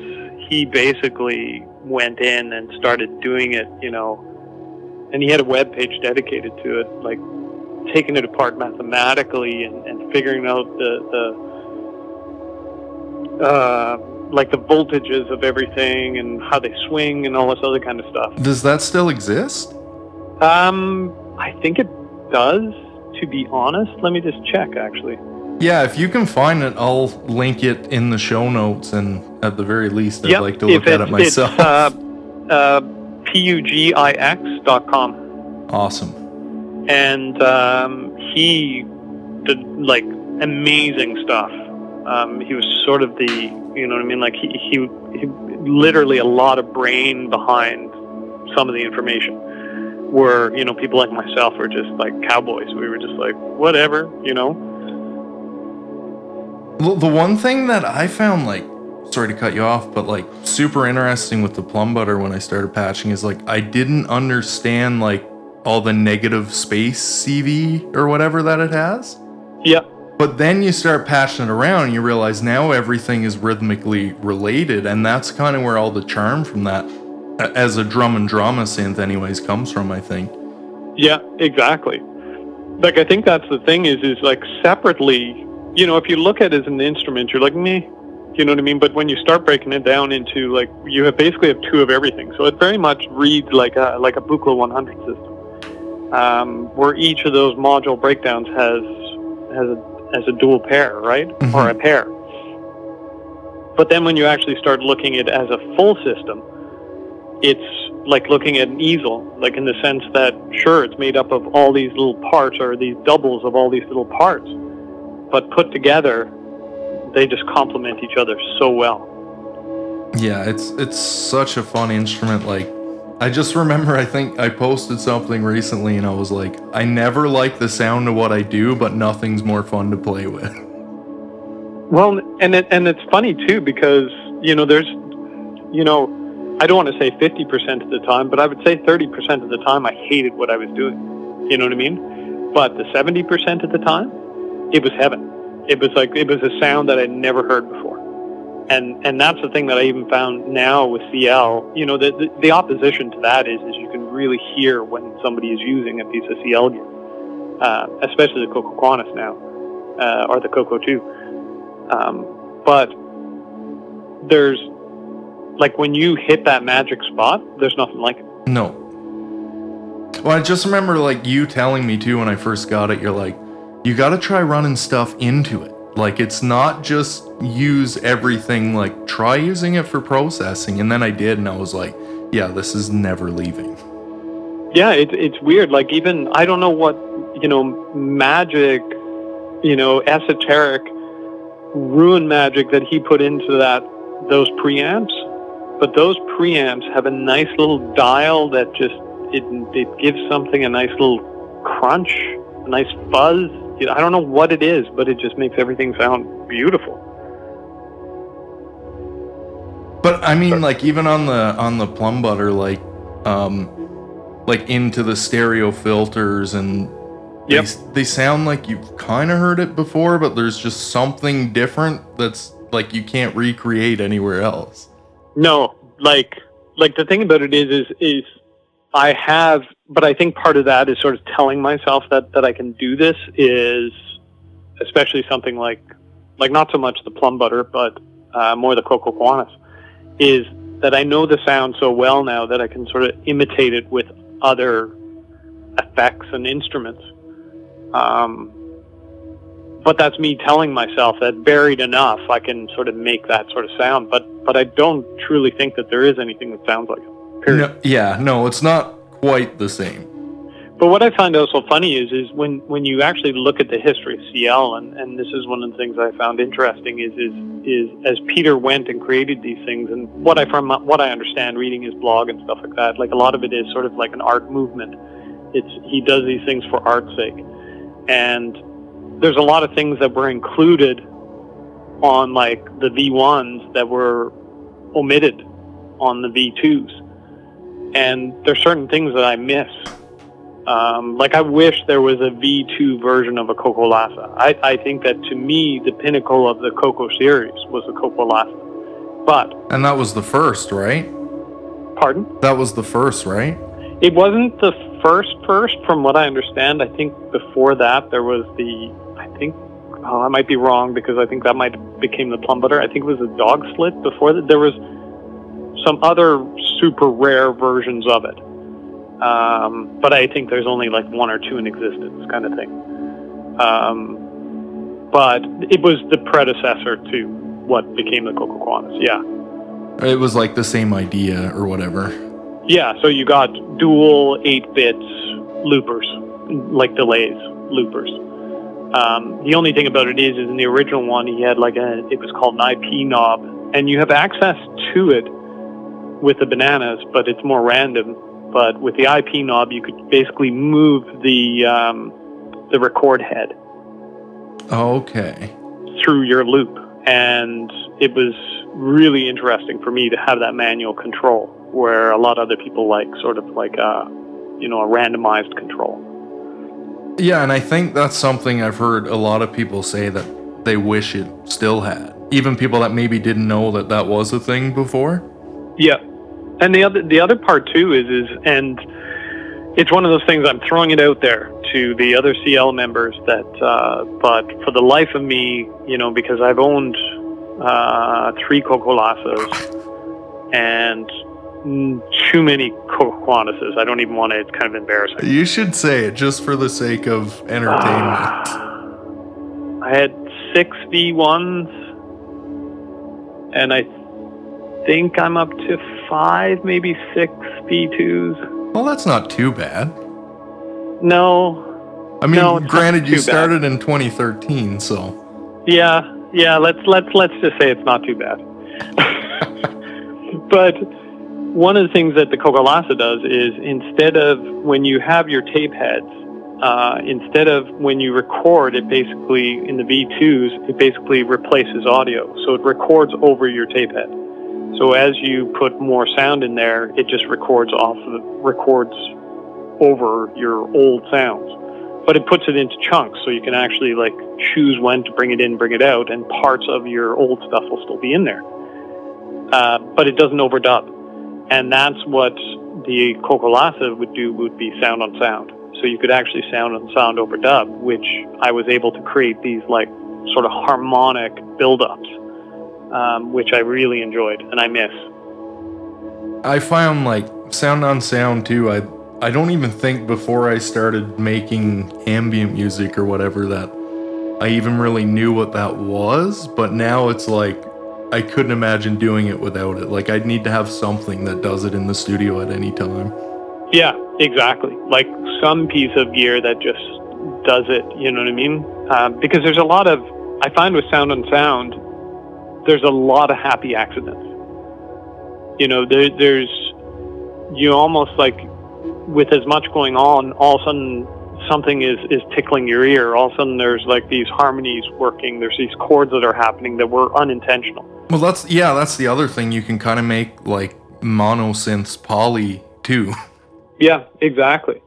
He basically went in and started doing it, you know, and he had a web page dedicated to it, like taking it apart mathematically and, and figuring out the the uh, like the voltages of everything and how they swing and all this other kind of stuff. Does that still exist? Um, I think it does. To be honest, let me just check. Actually, Yeah, if you can find it, I'll link it in the show notes, and at the very least, I'd Yep, like to look at it myself. It's, uh, uh, pugix.com. awesome. and um, he did like amazing stuff. Um, he was sort of the, you know what I mean? Like he, he, he, literally a lot of brain behind some of the information. Where you know people like myself were just like cowboys. We were just like whatever, you know. The one thing that I found, like, sorry to cut you off, but like super interesting with the Plumbutter when I started patching is like I didn't understand like all the negative space CV or whatever that it has. Yeah. But then you start patching it around and you realize now everything is rhythmically related, and that's kind of where all the charm from that, as a drum and drama synth, anyways, comes from. I think. Yeah, exactly. Like I think that's the thing is is like separately, you know, if you look at it as an instrument, you're like me. You know what I mean? But when you start breaking it down into like you have basically have two of everything. So it very much reads like a like a Buchla 100 system, um, where each of those module breakdowns has has a has a dual pair, right, Mhm. or a pair. But then when you actually start looking at it as a full system, it's like looking at an easel, like in the sense that sure, it's made up of all these little parts or these doubles of all these little parts, but put together, they just complement each other so well. Yeah, it's it's such a fun instrument. Like, I just remember I think I posted something recently and I was like, I never like the sound of what I do, but nothing's more fun to play with. Well, and it, and it's funny too because you know there's, you know, I don't want to say fifty percent of the time, but I would say thirty percent of the time I hated what I was doing. You know what I mean? But the seventy percent of the time, it was heaven. It was like it was a sound that I'd never heard before. And and that's the thing that I even found now with CL. You know, the the, the opposition to that is is you can really hear when somebody is using a piece of CL gear, uh, especially the Cocoquantus now, uh, or the Coco Two. Um, but there's like when you hit that magic spot, there's nothing like it. No. Well, I just remember like you telling me too when I first got it, you're like, you got to try running stuff into it. Like it's not just use everything, like try using it for processing. And then I did, and I was like, yeah, this is never leaving. Yeah, it, it's weird. Like even I don't know what you know magic, you know esoteric, ruin magic that he put into that those preamps, but those preamps have a nice little dial that just it it gives something a nice little crunch, a nice fuzz. You know, I don't know what it is, but it just makes everything sound beautiful. But I mean, like even on the on the Plumbutter, like, um, like into the stereo filters and they, Yep. they sound like you've kind of heard it before, but there's just something different that's like you can't recreate anywhere else. No, like like the thing about it is is is I have but I think part of that is sort of telling myself that that I can do this is especially something like like not so much the Plumbutter but uh, more the Cocoquantus is that I know the sound so well now that I can sort of imitate it with other effects and instruments. Um, but that's me telling myself that buried enough I can sort of make that sort of sound. But but I don't truly think that there is anything that sounds like it. Period. No, yeah, no, it's not quite the same. But what I find also funny is is when, when you actually look at the history of CL, and, and this is one of the things I found interesting is is is as Peter went and created these things, and what I from what I understand reading his blog and stuff like that, like a lot of it is sort of like an art movement. It's he does these things for art's sake, and there's a lot of things that were included on like the V1s that were omitted on the V2s, and there's certain things that I miss. Um, like I wish there was a V2 version of a Cocolase. I, I think that to me the pinnacle of the Coco series was the Cocolase. But And that was the first, right? pardon, That was the first, right? it wasn't the first first from what I understand. I think before that there was the I think oh, I might be wrong because I think that might have became the plum butter. I think it was the dog slit before that. There was some other super rare versions of it. Um, but I think there's only like one or two in existence, kind of thing. Um, but it was the predecessor to what became the Cocoquantus. Yeah. It was like the same idea or whatever. Yeah, so you got dual 8 bits loopers, like delays loopers. Um, the only thing about it is, is in the original one, he had like a, it was called an IP knob, and you have access to it with the bananas, but it's more random. But with the IP knob, you could basically move the um, the record head Okay. through your loop, and it was really interesting for me to have that manual control, where a lot of other people like sort of like a you know a randomized control. Yeah, and I think that's something I've heard a lot of people say that they wish it still had. Even people that maybe didn't know that that was a thing before. Yeah, and the other the other part too is is and it's one of those things I'm throwing it out there to the other CL members that, uh, but for the life of me, you know, because I've owned uh, three Cocolases and too many Quantuses. I don't even want to. It's kind of embarrassing. You should say it just for the sake of entertainment. Uh, I had six V1s, and I think I'm up to five, maybe six V2s. Well, that's not too bad. No. I mean, no, granted, you started bad. in 2013, so. Yeah, yeah. Let's let's let's just say it's not too bad. but one of the things that the Cocolase does is instead of when you have your tape heads, uh, instead of when you record, it basically in the V2s, it basically replaces audio. So it records over your tape head. So as you put more sound in there, it just records off the, records over your old sounds. But it puts it into chunks, so you can actually like choose when to bring it in, bring it out, and parts of your old stuff will still be in there. Uh, but it doesn't overdub, and that's what the Cocolase would do. Would be sound on sound, so you could actually sound on sound overdub, which I was able to create these like sort of harmonic buildups um, which I really enjoyed and I miss. I found like sound on sound too. I I don't even think before I started making ambient music or whatever that I even really knew what that was. But now it's like I couldn't imagine doing it without it. Like I'd need to have something that does it in the studio at any time. Yeah, exactly. Like some piece of gear that just does it. You know what I mean? Uh, because there's a lot of I find with sound on sound there's a lot of happy accidents. You know, there, there's you almost like with as much going on, all of a sudden something is is tickling your ear. All of a sudden there's like these harmonies working. There's these chords that are happening that were unintentional. Well, that's yeah, that's the other thing. You can kind of make like mono synths poly too. Yeah, exactly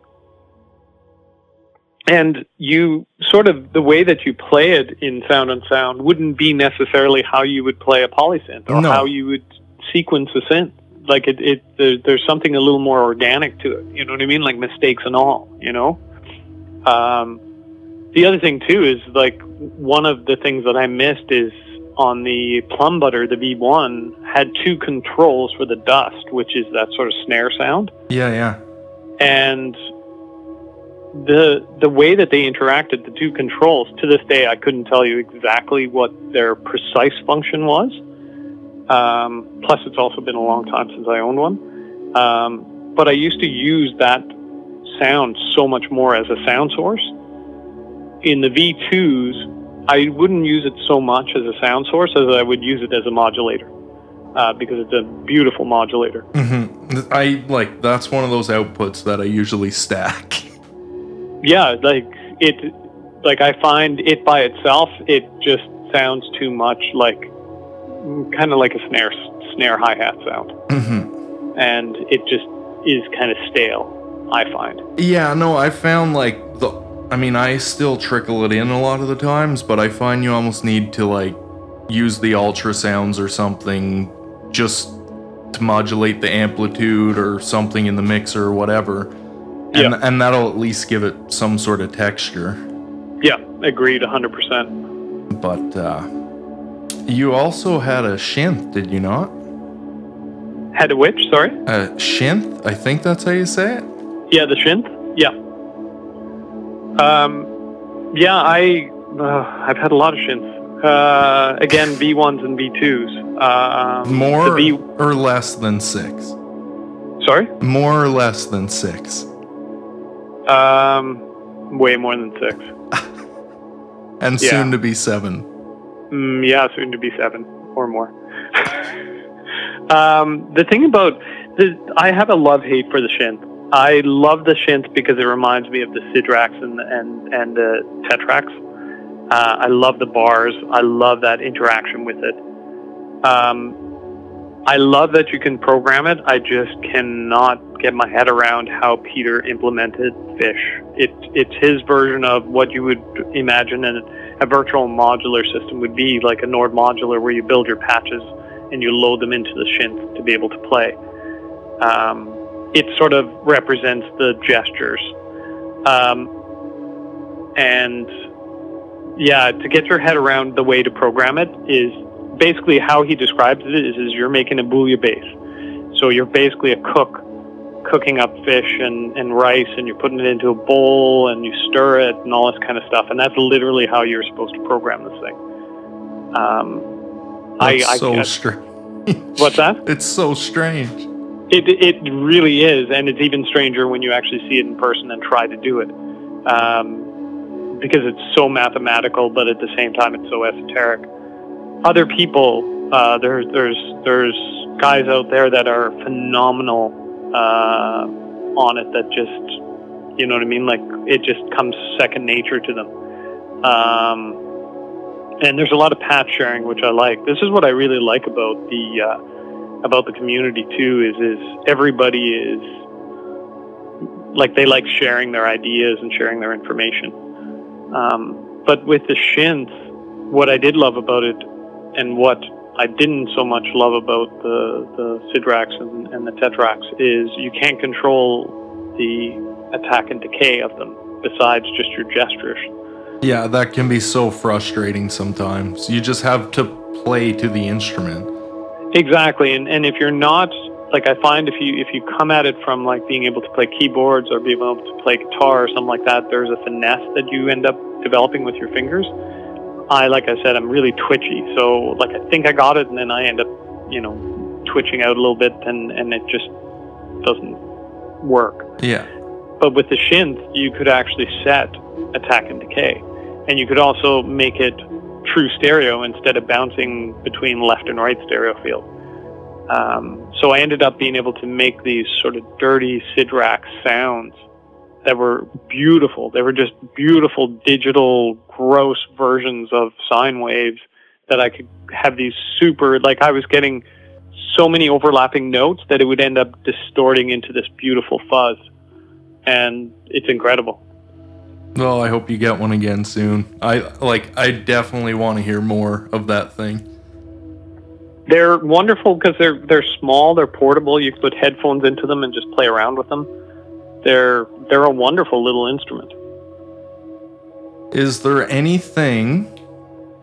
and you sort of the way that you play it in sound on sound wouldn't be necessarily how you would play a polysynth or no. how you would sequence a synth. Like it, it there, there's something a little more organic to it you know what i mean? Like mistakes and all you know? Um, the other thing too is like one of the things that i missed is on the Plumbutter the v1 had two controls for the dust which is that sort of snare sound. Yeah yeah. And the the way that they interacted, the two controls, to this day, I couldn't tell you exactly what their precise function was. Um, plus, it's also been a long time since I owned one. Um, but I used to use that sound so much more as a sound source. In the V2s, I wouldn't use it so much as a sound source as I would use it as a modulator. Uh, because it's a beautiful modulator. Mm-hmm. I like that's one of those outputs that I usually stack. yeah, like it, like I find it by itself, it just sounds too much like kind of like a snare snare hi hat sound, mm-hmm. and it just is kind of stale. I find. Yeah, no, I found like the. I mean, I still trickle it in a lot of the times, but I find you almost need to like use the ultrasounds or something just to modulate the amplitude or something in the mixer or whatever and, yeah. and that'll at least give it some sort of texture. Yeah, agreed 100%. But uh, you also had a Shnth, did you not? Had a which, sorry? A Shnth, I think that's how you say it. Yeah, the synth? Yeah. Um, yeah, I, uh, I've had a lot of synths. Uh, again, V1s and V2s. Um, More v- or less than six? Sorry? More or less than six? Um, way more than six. and yeah. soon to be seven. Mm, yeah, soon to be seven or more. um, the thing about the, I have a love hate for the Shnth. I love the Shnth because it reminds me of the Sidrax and and and the Tetrax. Uh, I love the bars. I love that interaction with it. Um, I love that you can program it. I just cannot get my head around how Peter implemented fish. It, it's his version of what you would imagine a virtual modular system would be, like a Nord modular, where you build your patches and you load them into the Shnth to be able to play. Um, it sort of represents the gestures. Um, and yeah, to get your head around the way to program it is basically how he describes it is, is you're making a bouillabaisse. So you're basically a cook cooking up fish and, and rice and you're putting it into a bowl and you stir it and all this kind of stuff. And that's literally how you're supposed to program this thing. Um, That's I, so I, strange. What's that? It's so strange. It, it really is, and it's even stranger when you actually see it in person and try to do it, um, because it's so mathematical, but at the same time it's so esoteric. Other people, uh, there's there's there's guys out there that are phenomenal uh, on it. That just, you know what I mean? Like it just comes second nature to them. Um, and there's a lot of patch sharing, which I like. This is what I really like about the. Uh, about the community too is is everybody is like they like sharing their ideas and sharing their information. Um, but with the Shnth, what I did love about it, and what I didn't so much love about the the Sidrax and, and the Tetrax is you can't control the attack and decay of them besides just your gestures. Yeah, that can be so frustrating sometimes. You just have to play to the instrument. Exactly, and and if you're not like I find if you if you come at it from like being able to play keyboards or being able to play guitar or something like that, there's a finesse that you end up developing with your fingers. I like I said, I'm really twitchy, so like I think I got it, and then I end up, you know, twitching out a little bit, and and it just doesn't work. Yeah. But with the Shnth, you could actually set attack and decay, and you could also make it true stereo instead of bouncing between left and right stereo field. Um, so I ended up being able to make these sort of dirty Sidrax sounds that were beautiful. They were just beautiful digital, gross versions of sine waves that I could have these super, like I was getting so many overlapping notes that it would end up distorting into this beautiful fuzz. And it's incredible. Well, I hope you get one again soon. I like I definitely want to hear more of that thing. They're wonderful because they're they're small, they're portable. You can put headphones into them and just play around with them. They're they're a wonderful little instrument. Is there anything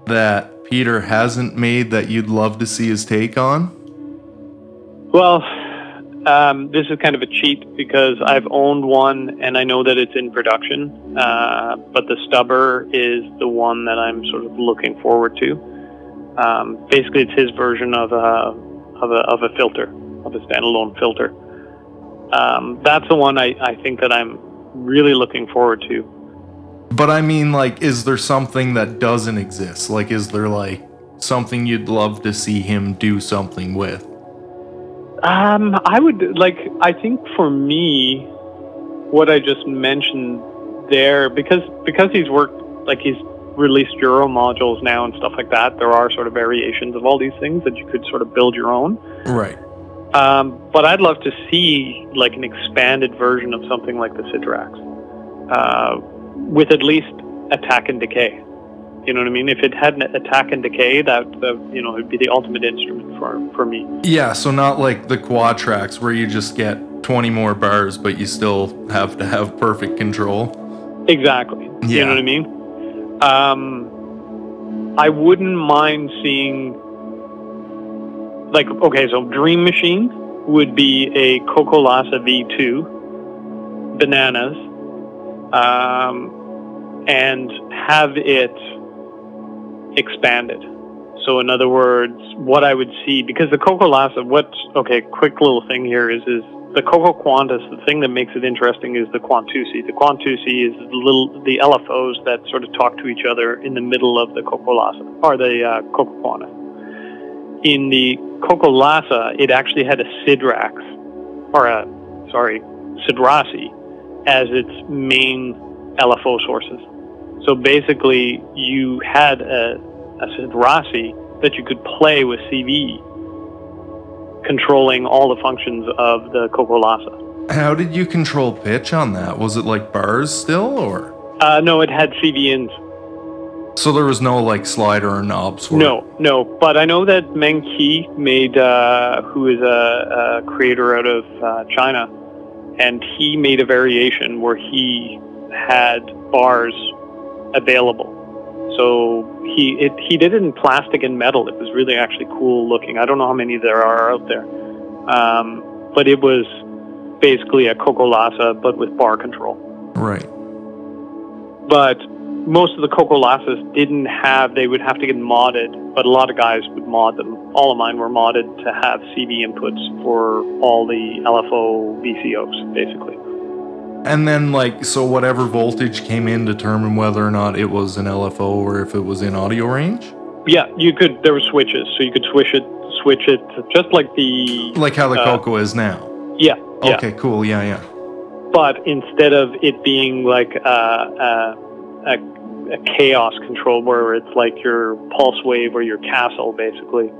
that Peter hasn't made that you'd love to see his take on? Well, um, this is kind of a cheat because I've owned one and I know that it's in production. Uh, but the stubber is the one that I'm sort of looking forward to. Um, basically, it's his version of a of a of a filter, of a standalone filter. Um, that's the one I, I think that I'm really looking forward to. But I mean, like, is there something that doesn't exist? Like, is there like something you'd love to see him do something with? Um, I would like. I think for me, what I just mentioned there, because because he's worked like he's released Euro modules now and stuff like that. There are sort of variations of all these things that you could sort of build your own. Right. Um, but I'd love to see like an expanded version of something like the Sidrax, uh, with at least attack and decay. You know what I mean? If it had an attack and decay, that, that you know, it'd be the ultimate instrument for for me. Yeah, so not like the quad tracks where you just get 20 more bars, but you still have to have perfect control. Exactly. Yeah. You know what I mean? Um, I wouldn't mind seeing, like, okay, so Dream Machine would be a Cocolase V2, bananas, um, and have it expanded. So, in other words, what I would see, because the Cocolase, what's, okay, quick little thing here is, is the Cocoquantus, the thing that makes it interesting is the Quantusi. The Quantusi is the little, the LFOs that sort of talk to each other in the middle of the Cocolase, or the uh, Cocoquantus. In the Cocolase, it actually had a Sidrax, or a, sorry, Sidrasi, as its main LFO sources. So basically, you had a, a Sidrasi that you could play with CV, controlling all the functions of the Cocolase. How did you control pitch on that? Was it like bars still, or Uh, no, it had CV ins. So there was no like slider or knobs? No, no. But I know that Meng Qi made, uh, who is a, a creator out of uh, China, and he made a variation where he had bars available. So he it, he did it in plastic and metal. It was really actually cool looking. I don't know how many there are out there, um, but it was basically a Cocolase but with bar control Right. but most of the Cocolases didn't have, they would have to get modded, but a lot of guys would mod them. All of mine were modded to have CV inputs for all the LFO VCOs, basically. And then like so whatever voltage came in determined whether or not it was an LFO or if it was in audio range? Yeah, you could, there were switches, so you could switch it, switch it, just like the, Like how the Uh, Coco is now. yeah, yeah. Okay, cool. Yeah, yeah. But instead of it being like a, a, a, a chaos control where it's like your pulse wave or your castle, basically,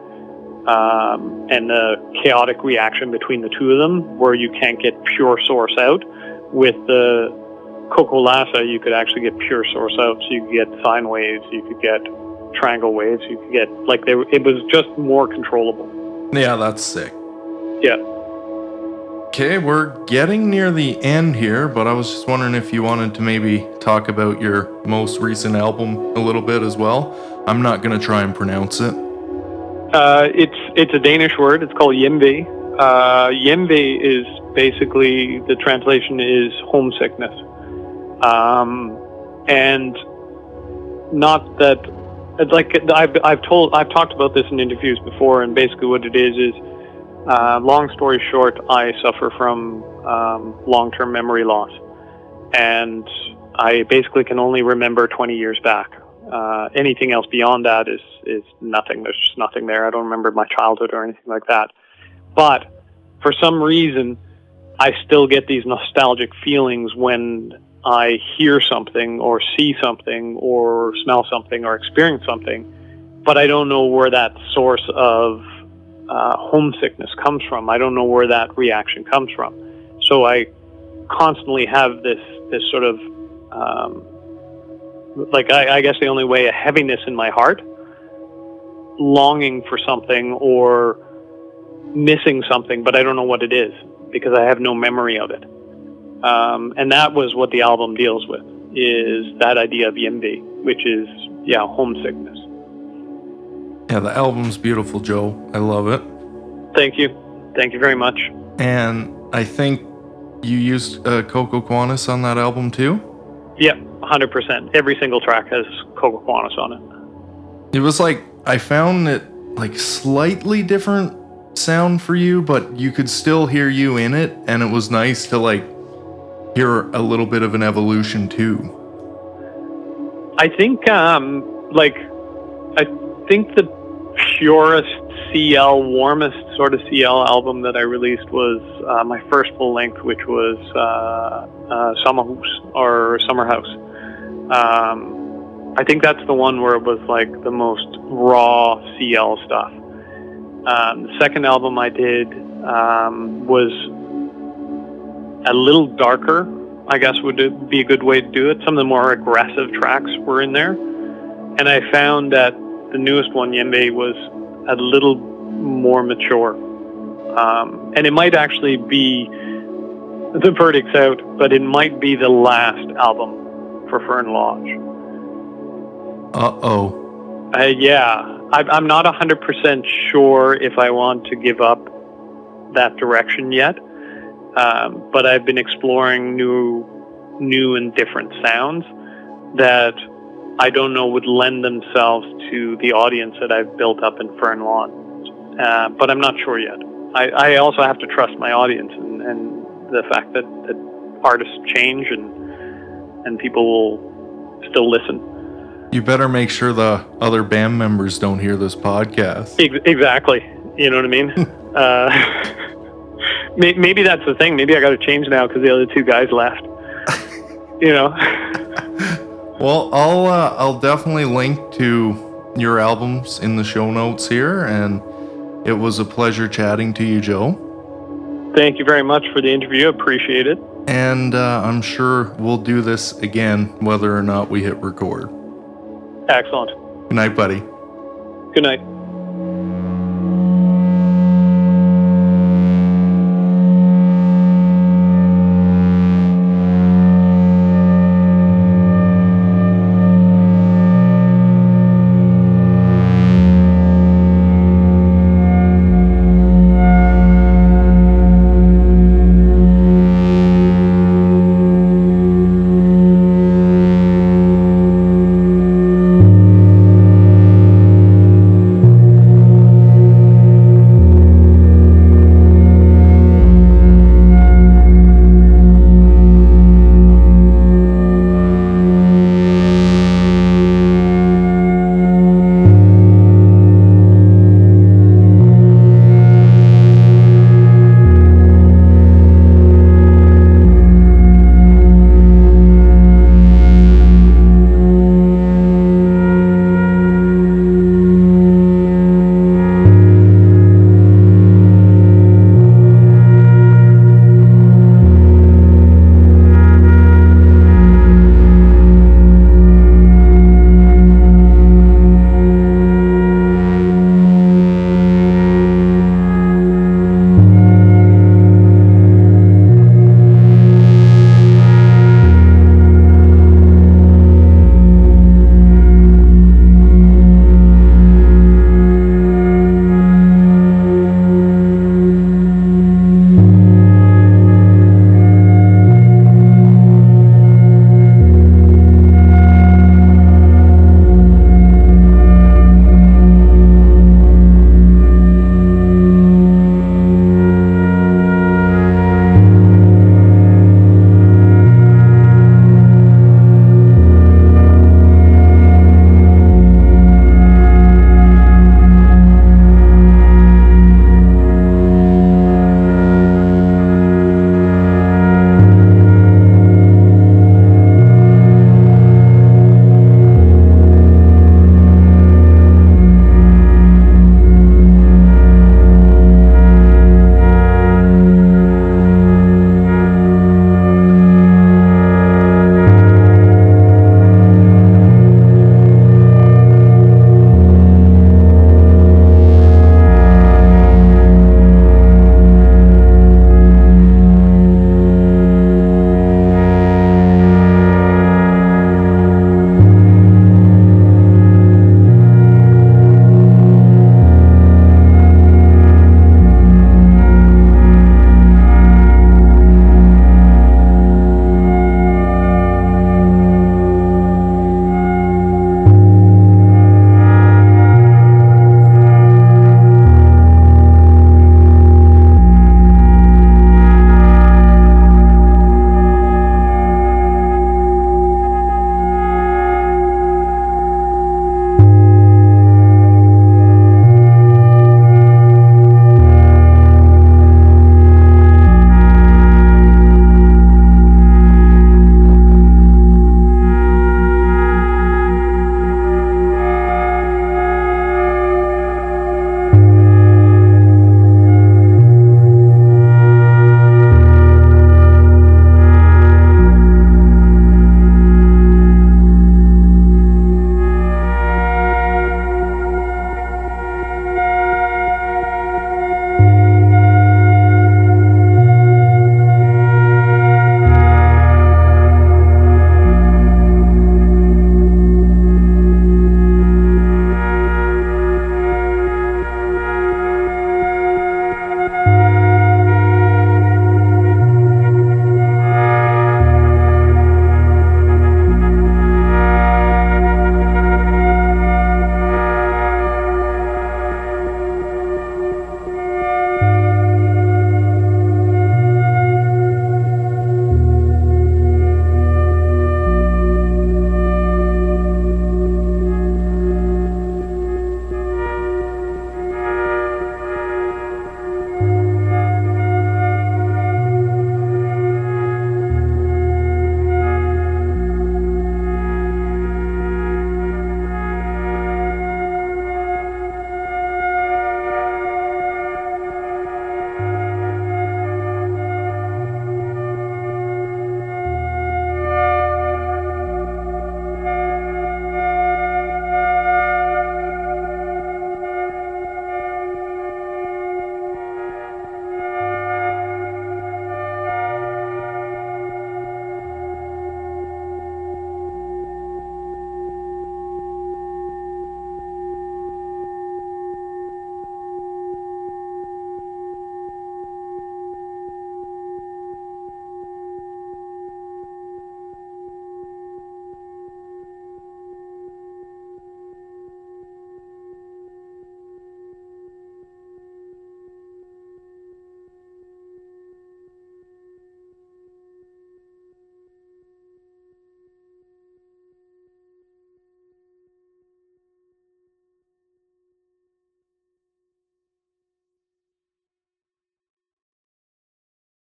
um, and the chaotic reaction between the two of them, where you can't get pure source out, with the Cocolase, you could actually get pure source out. So you could get sine waves, you could get triangle waves, you could get, like, they, it was just more controllable. Yeah, that's sick. Yeah. Okay, we're getting near the end here, but I was just wondering if you wanted to maybe talk about your most recent album a little bit as well. I'm not going to try and pronounce it. Uh, it's it's a Danish word. It's called Hjemve. Uh, is basically the translation is homesickness, um, and not that it's like I've I've told I've talked about this in interviews before, and basically what it is is, uh, long story short, I suffer from um, long-term memory loss, and I basically can only remember 20 years back. Uh, anything else beyond that is is nothing. There's just nothing there. I don't remember my childhood or anything like that. But for some reason, I still get these nostalgic feelings when I hear something or see something or smell something or experience something. But I don't know where that source of uh, homesickness comes from. I don't know where that reaction comes from. So I constantly have this this sort of um, like I, I guess the only way a heaviness in my heart, longing for something or missing something, but I don't know what it is because I have no memory of it. Um, and that was what the album deals with is that idea of Hjemve, which is yeah homesickness. Yeah, the album's beautiful, Joe. I love it. Thank you, thank you very much. And I think you used uh, Cocoquantus on that album too. Yeah, hundred percent. Every single track has Cocoquantus on it. It was like I found it like slightly different sound for you, but you could still hear you in it, and it was nice to like hear a little bit of an evolution too. I think, um, like, I think the purest CL, warmest sort of CL album that I released was uh, my first full length, which was uh, uh, Sommerhus or Summer House. Um, I think that's the one where it was like the most raw CL stuff. Um, the second album I did um, was a little darker, I guess would be a good way to do it. Some of the more aggressive tracks were in there. And I found that the newest one, Hjemve, was a little more mature. Um, and it might actually be, the verdict's out, but it might be the last album for Fernlodge. Uh oh. Uh, yeah, I, I'm not 100% sure if I want to give up that direction yet. Um, but I've been exploring new, new and different sounds that I don't know would lend themselves to the audience that I've built up in Fernlodge. Uh, but I'm not sure yet. I, I also have to trust my audience and, and the fact that, that artists change and and people will still listen. You better make sure the other band members don't hear this podcast. Ex- exactly. You know what I mean? uh, maybe that's the thing. Maybe I got to change now because the other two guys left. you know. Well, I'll uh, I'll definitely link to your albums in the show notes here, and It was a pleasure chatting to you, Joe. Thank you very much for the interview. Appreciate it. And uh, I'm sure we'll do this again, whether or not we hit record. Excellent. Good night, buddy. Good night.